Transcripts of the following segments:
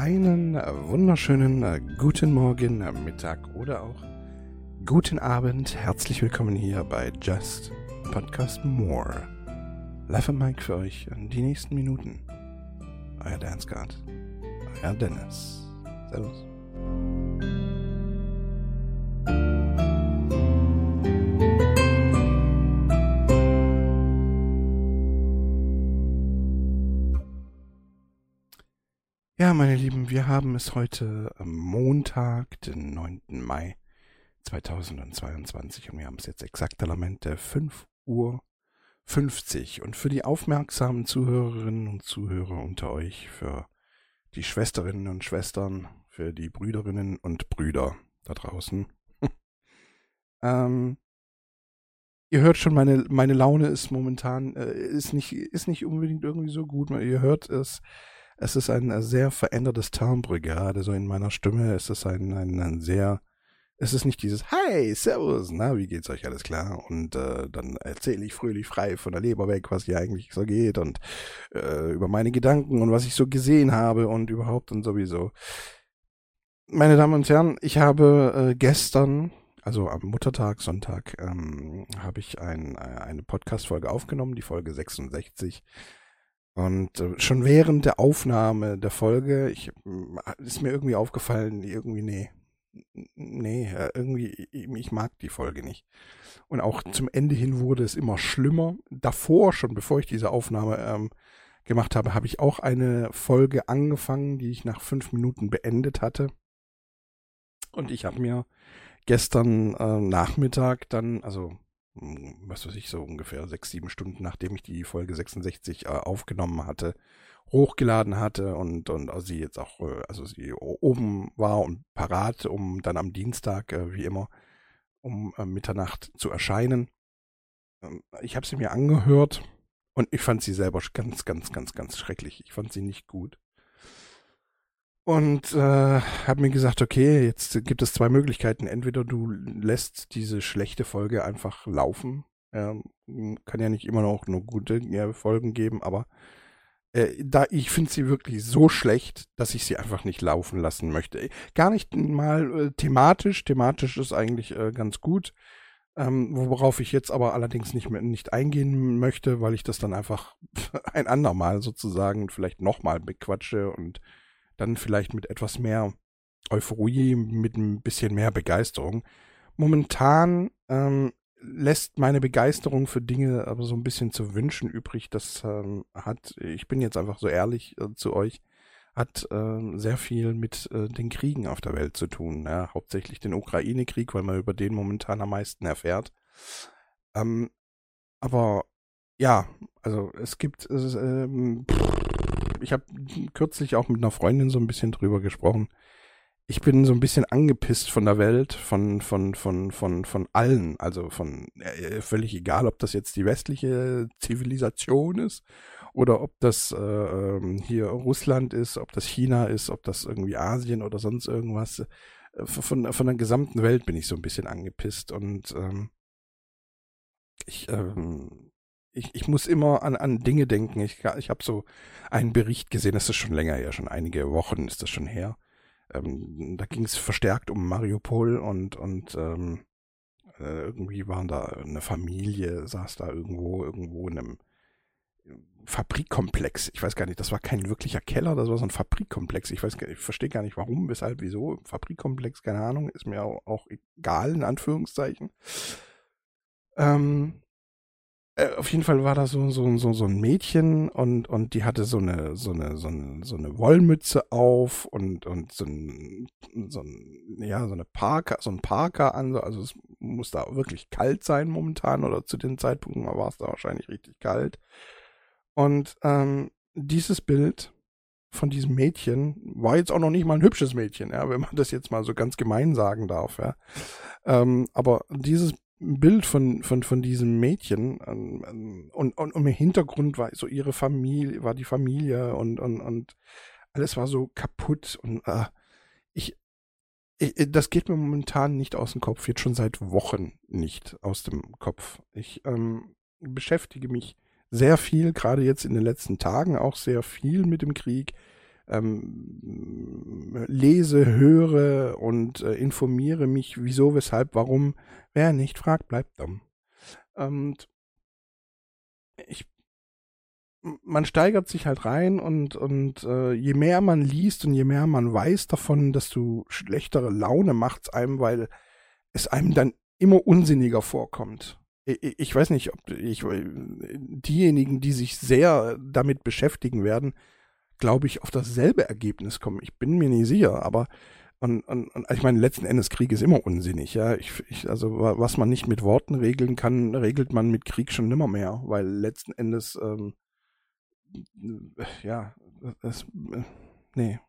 einen wunderschönen äh, guten Morgen, äh, Mittag oder auch guten Abend. Herzlich willkommen hier bei Just Podcast More. Live am Mike für euch in die nächsten Minuten. Euer Dance Guard, euer Dennis. Servus. Ja, meine Lieben, wir haben es heute am Montag, den 9. Mai 2022 und wir haben es jetzt exakt Elemente 5 Uhr 50. Und für die aufmerksamen Zuhörerinnen und Zuhörer unter euch, für die Schwesterinnen und Schwestern, für die Brüderinnen und Brüder da draußen. ähm, ihr hört schon, meine, meine Laune ist momentan, äh, ist, nicht, ist nicht unbedingt irgendwie so gut. Ihr hört es es ist ein sehr verändertes Timbre gerade, so in meiner Stimme. Es ist ein, ein, ein sehr, es ist nicht dieses Hi, Servus, na, wie geht's euch, alles klar? Und äh, dann erzähle ich fröhlich frei von der Leber weg, was hier eigentlich so geht und äh, über meine Gedanken und was ich so gesehen habe und überhaupt und sowieso. Meine Damen und Herren, ich habe äh, gestern, also am Muttertag, Sonntag, ähm, habe ich ein, äh, eine Podcast-Folge aufgenommen, die Folge 66 und äh, schon während der Aufnahme der Folge, ich, äh, ist mir irgendwie aufgefallen, irgendwie, nee, nee, äh, irgendwie, ich mag die Folge nicht. Und auch zum Ende hin wurde es immer schlimmer. Davor, schon bevor ich diese Aufnahme ähm, gemacht habe, habe ich auch eine Folge angefangen, die ich nach fünf Minuten beendet hatte. Und ich habe mir gestern äh, Nachmittag dann, also was weiß ich, so ungefähr sechs, sieben Stunden, nachdem ich die Folge 66 äh, aufgenommen hatte, hochgeladen hatte und, und also sie jetzt auch, äh, also sie oben war und parat, um dann am Dienstag, äh, wie immer, um äh, Mitternacht zu erscheinen. Ähm, ich habe sie mir angehört und ich fand sie selber ganz, ganz, ganz, ganz schrecklich. Ich fand sie nicht gut. Und äh, habe mir gesagt, okay, jetzt gibt es zwei Möglichkeiten. Entweder du lässt diese schlechte Folge einfach laufen. Ja, kann ja nicht immer noch nur gute ja, Folgen geben, aber äh, da ich finde sie wirklich so schlecht, dass ich sie einfach nicht laufen lassen möchte. Gar nicht mal äh, thematisch. Thematisch ist eigentlich äh, ganz gut. Ähm, worauf ich jetzt aber allerdings nicht mehr nicht eingehen möchte, weil ich das dann einfach ein andermal sozusagen vielleicht nochmal bequatsche und dann vielleicht mit etwas mehr Euphorie, mit ein bisschen mehr Begeisterung. Momentan ähm, lässt meine Begeisterung für Dinge aber so ein bisschen zu wünschen übrig. Das ähm, hat, ich bin jetzt einfach so ehrlich äh, zu euch, hat äh, sehr viel mit äh, den Kriegen auf der Welt zu tun. Ja? Hauptsächlich den Ukraine-Krieg, weil man über den momentan am meisten erfährt. Ähm, aber ja, also es gibt, äh, ich habe kürzlich auch mit einer Freundin so ein bisschen drüber gesprochen. Ich bin so ein bisschen angepisst von der Welt, von, von, von, von, von allen. Also von äh, völlig egal, ob das jetzt die westliche Zivilisation ist oder ob das äh, ähm, hier Russland ist, ob das China ist, ob das irgendwie Asien oder sonst irgendwas. Äh, von, von der gesamten Welt bin ich so ein bisschen angepisst und ähm, ich ähm, ich, ich muss immer an, an Dinge denken. Ich, ich habe so einen Bericht gesehen, das ist schon länger her, schon einige Wochen ist das schon her. Ähm, da ging es verstärkt um Mariupol und, und ähm, äh, irgendwie waren da eine Familie, saß da irgendwo, irgendwo in einem Fabrikkomplex. Ich weiß gar nicht, das war kein wirklicher Keller, das war so ein Fabrikkomplex. Ich weiß gar nicht, ich verstehe gar nicht warum, weshalb, wieso. Fabrikkomplex, keine Ahnung, ist mir auch, auch egal, in Anführungszeichen. Ähm, äh, auf jeden Fall war da so, so, so, so ein Mädchen und, und die hatte so eine, so eine, so eine, so eine Wollmütze auf und, und so ein, so ein, ja, so eine Parker, so ein Parker an, also es muss da wirklich kalt sein momentan oder zu den Zeitpunkten war es da wahrscheinlich richtig kalt. Und ähm, dieses Bild von diesem Mädchen war jetzt auch noch nicht mal ein hübsches Mädchen, ja, wenn man das jetzt mal so ganz gemein sagen darf, ja. Ähm, aber dieses Bild von, von, von diesem Mädchen ähm, und, und, und im Hintergrund war so ihre Familie, war die Familie und, und, und alles war so kaputt und äh, ich, ich, das geht mir momentan nicht aus dem Kopf, jetzt schon seit Wochen nicht aus dem Kopf. Ich ähm, beschäftige mich sehr viel, gerade jetzt in den letzten Tagen auch sehr viel mit dem Krieg. Ähm, lese, höre und äh, informiere mich, wieso, weshalb, warum. Wer nicht fragt, bleibt dumm. Und ich man steigert sich halt rein und, und äh, je mehr man liest und je mehr man weiß davon, desto schlechtere Laune macht's einem, weil es einem dann immer unsinniger vorkommt. Ich, weiß nicht, ob ich diejenigen, die sich sehr damit beschäftigen werden, glaube ich, auf dasselbe Ergebnis kommen. Ich bin mir nicht sicher, aber und, und, und ich meine, letzten Endes Krieg ist immer unsinnig, ja. Ich, ich, also was man nicht mit Worten regeln kann, regelt man mit Krieg schon nimmer mehr, weil letzten Endes ähm, ja, das, nee.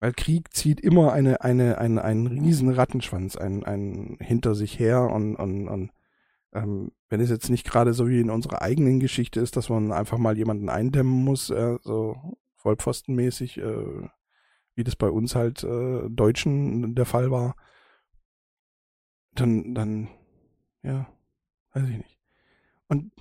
Weil Krieg zieht immer eine, eine, eine, einen riesen Rattenschwanz ein, ein hinter sich her und, und, und ähm, wenn es jetzt nicht gerade so wie in unserer eigenen Geschichte ist, dass man einfach mal jemanden eindämmen muss, äh, so vollpfostenmäßig, äh, wie das bei uns halt äh, Deutschen der Fall war, dann, dann, ja, weiß ich nicht. Und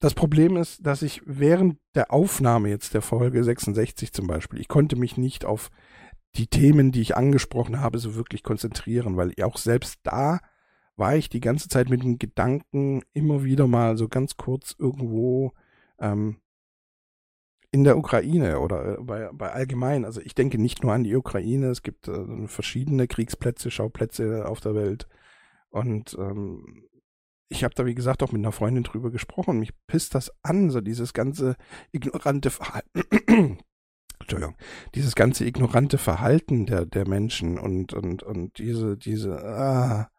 das Problem ist, dass ich während der Aufnahme jetzt der Folge 66 zum Beispiel, ich konnte mich nicht auf die Themen, die ich angesprochen habe, so wirklich konzentrieren, weil auch selbst da war ich die ganze Zeit mit dem Gedanken immer wieder mal so ganz kurz irgendwo ähm, in der Ukraine oder äh, bei, bei allgemein. Also ich denke nicht nur an die Ukraine, es gibt äh, verschiedene Kriegsplätze, Schauplätze auf der Welt. Und ähm, ich habe da, wie gesagt, auch mit einer Freundin drüber gesprochen. Mich pisst das an, so dieses ganze ignorante Verhalten. Entschuldigung, dieses ganze ignorante Verhalten der, der Menschen und, und, und diese, diese, ah.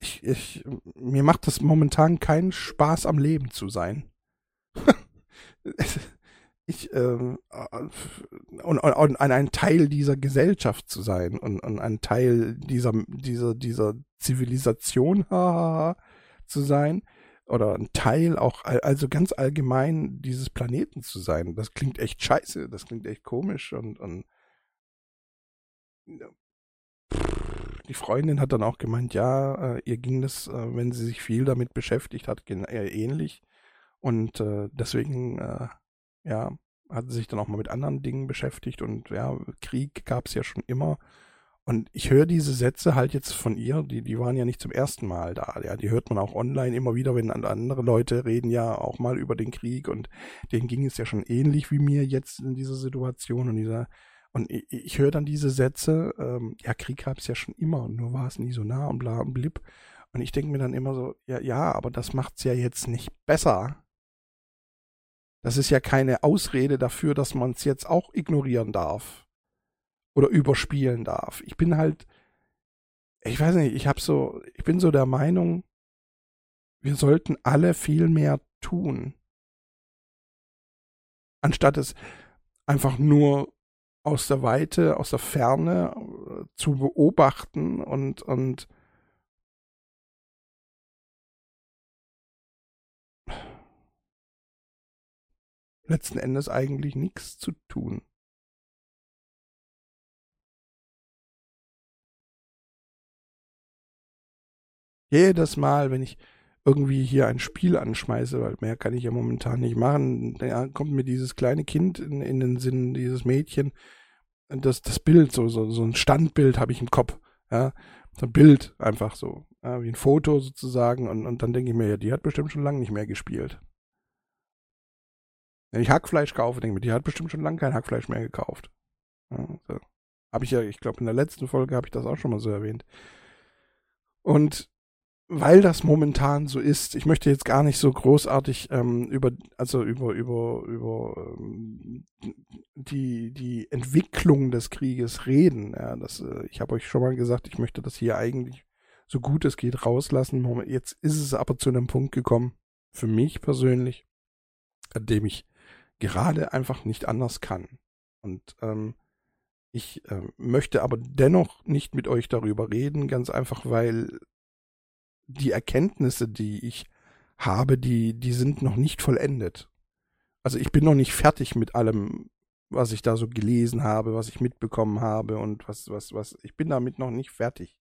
Ich, ich, mir macht das momentan keinen Spaß am Leben zu sein. ich ähm, äh, und, und, ein Teil dieser Gesellschaft zu sein und, und ein Teil dieser dieser dieser Zivilisation zu sein oder ein Teil auch also ganz allgemein dieses Planeten zu sein. Das klingt echt scheiße, das klingt echt komisch und und die Freundin hat dann auch gemeint, ja, äh, ihr ging das, äh, wenn sie sich viel damit beschäftigt hat, eher ähnlich. Und äh, deswegen äh, ja, hat sich dann auch mal mit anderen Dingen beschäftigt. Und ja, Krieg gab es ja schon immer. Und ich höre diese Sätze halt jetzt von ihr, die, die waren ja nicht zum ersten Mal da. Ja, die hört man auch online immer wieder, wenn andere Leute reden ja auch mal über den Krieg. Und denen ging es ja schon ähnlich wie mir jetzt in dieser Situation. Und dieser und ich, ich höre dann diese Sätze, ähm, ja, Krieg gab es ja schon immer, nur war es nie so nah und bla und blib. Und ich denke mir dann immer so, ja, ja, aber das macht's ja jetzt nicht besser. Das ist ja keine Ausrede dafür, dass man es jetzt auch ignorieren darf oder überspielen darf. Ich bin halt, ich weiß nicht, ich habe so, ich bin so der Meinung, wir sollten alle viel mehr tun, anstatt es einfach nur aus der Weite, aus der Ferne äh, zu beobachten und und letzten Endes eigentlich nichts zu tun. Jedes Mal, wenn ich irgendwie hier ein Spiel anschmeiße, weil mehr kann ich ja momentan nicht machen, da kommt mir dieses kleine Kind in, in den Sinn, dieses Mädchen, das, das Bild, so, so, so ein Standbild habe ich im Kopf, ja, so ein Bild einfach so, ja, wie ein Foto sozusagen und, und dann denke ich mir, ja, die hat bestimmt schon lange nicht mehr gespielt. Wenn ich Hackfleisch kaufe, denke ich mir, die hat bestimmt schon lange kein Hackfleisch mehr gekauft. Ja, so. Habe ich ja, ich glaube, in der letzten Folge habe ich das auch schon mal so erwähnt. Und weil das momentan so ist, ich möchte jetzt gar nicht so großartig ähm, über, also über, über, über ähm, die, die Entwicklung des Krieges reden. Ja, das, äh, ich habe euch schon mal gesagt, ich möchte das hier eigentlich so gut es geht rauslassen. Jetzt ist es aber zu einem Punkt gekommen, für mich persönlich, an dem ich gerade einfach nicht anders kann. Und ähm, ich äh, möchte aber dennoch nicht mit euch darüber reden, ganz einfach, weil die Erkenntnisse, die ich habe, die, die sind noch nicht vollendet. Also ich bin noch nicht fertig mit allem, was ich da so gelesen habe, was ich mitbekommen habe und was, was, was, ich bin damit noch nicht fertig.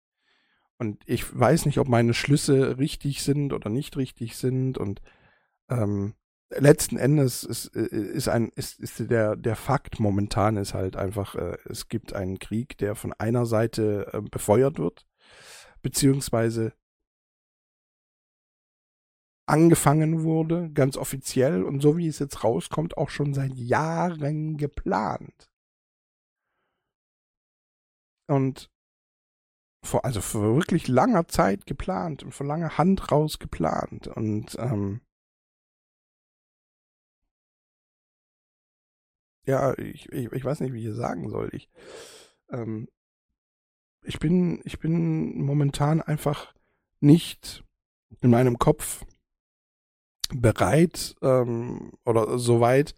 Und ich weiß nicht, ob meine Schlüsse richtig sind oder nicht richtig sind und ähm, letzten Endes ist, ist ein ist, ist der der Fakt momentan ist halt einfach äh, es gibt einen Krieg, der von einer Seite äh, befeuert wird beziehungsweise angefangen wurde, ganz offiziell und so wie es jetzt rauskommt, auch schon seit Jahren geplant. Und vor, also vor wirklich langer Zeit geplant und vor langer Hand raus geplant. Und ähm, ja, ich, ich, ich weiß nicht, wie ich es sagen soll. Ich, ähm, ich bin, ich bin momentan einfach nicht in meinem Kopf bereit ähm, oder so weit,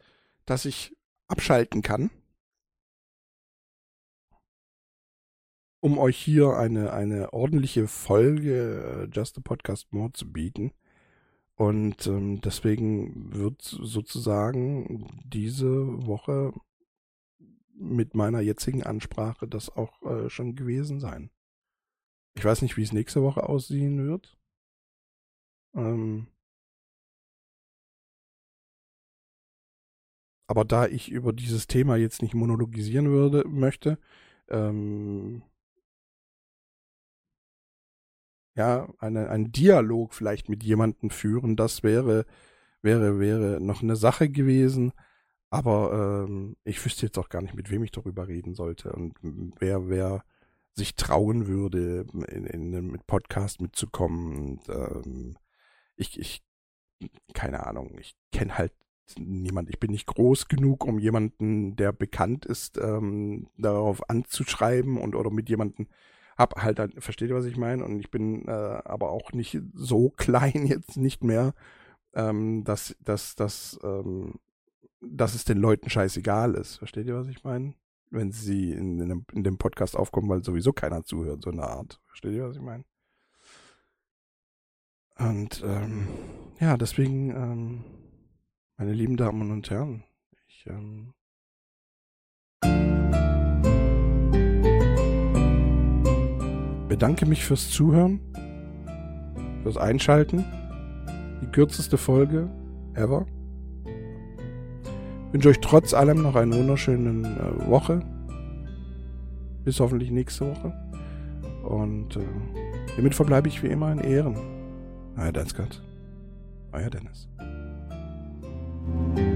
dass ich abschalten kann, um euch hier eine, eine ordentliche Folge äh, Just a Podcast More zu bieten. Und ähm, deswegen wird sozusagen diese Woche mit meiner jetzigen Ansprache das auch äh, schon gewesen sein. Ich weiß nicht, wie es nächste Woche aussehen wird. Ähm, aber da ich über dieses Thema jetzt nicht monologisieren würde, möchte, ähm, ja, eine, einen Dialog vielleicht mit jemandem führen, das wäre, wäre, wäre noch eine Sache gewesen. Aber ähm, ich wüsste jetzt auch gar nicht, mit wem ich darüber reden sollte und wer, wer sich trauen würde, in, in einem Podcast mitzukommen. Und, ähm, ich, ich, keine Ahnung, ich kenne halt niemand, ich bin nicht groß genug, um jemanden, der bekannt ist, ähm, darauf anzuschreiben und oder mit jemandem hab halt, halt versteht ihr, was ich meine? Und ich bin äh, aber auch nicht so klein jetzt nicht mehr, ähm, dass, dass, dass, ähm, dass es den Leuten scheißegal ist. Versteht ihr, was ich meine? Wenn sie in, in, dem, in dem Podcast aufkommen, weil sowieso keiner zuhört, so eine Art. Versteht ihr, was ich meine? Und ähm, ja, deswegen, ähm, meine lieben Damen und Herren, ich ähm, bedanke mich fürs Zuhören, fürs Einschalten. Die kürzeste Folge ever. Ich wünsche euch trotz allem noch eine wunderschöne äh, Woche. Bis hoffentlich nächste Woche. Und äh, hiermit verbleibe ich wie immer in Ehren. Euer Danskat. Euer Dennis. Thank you.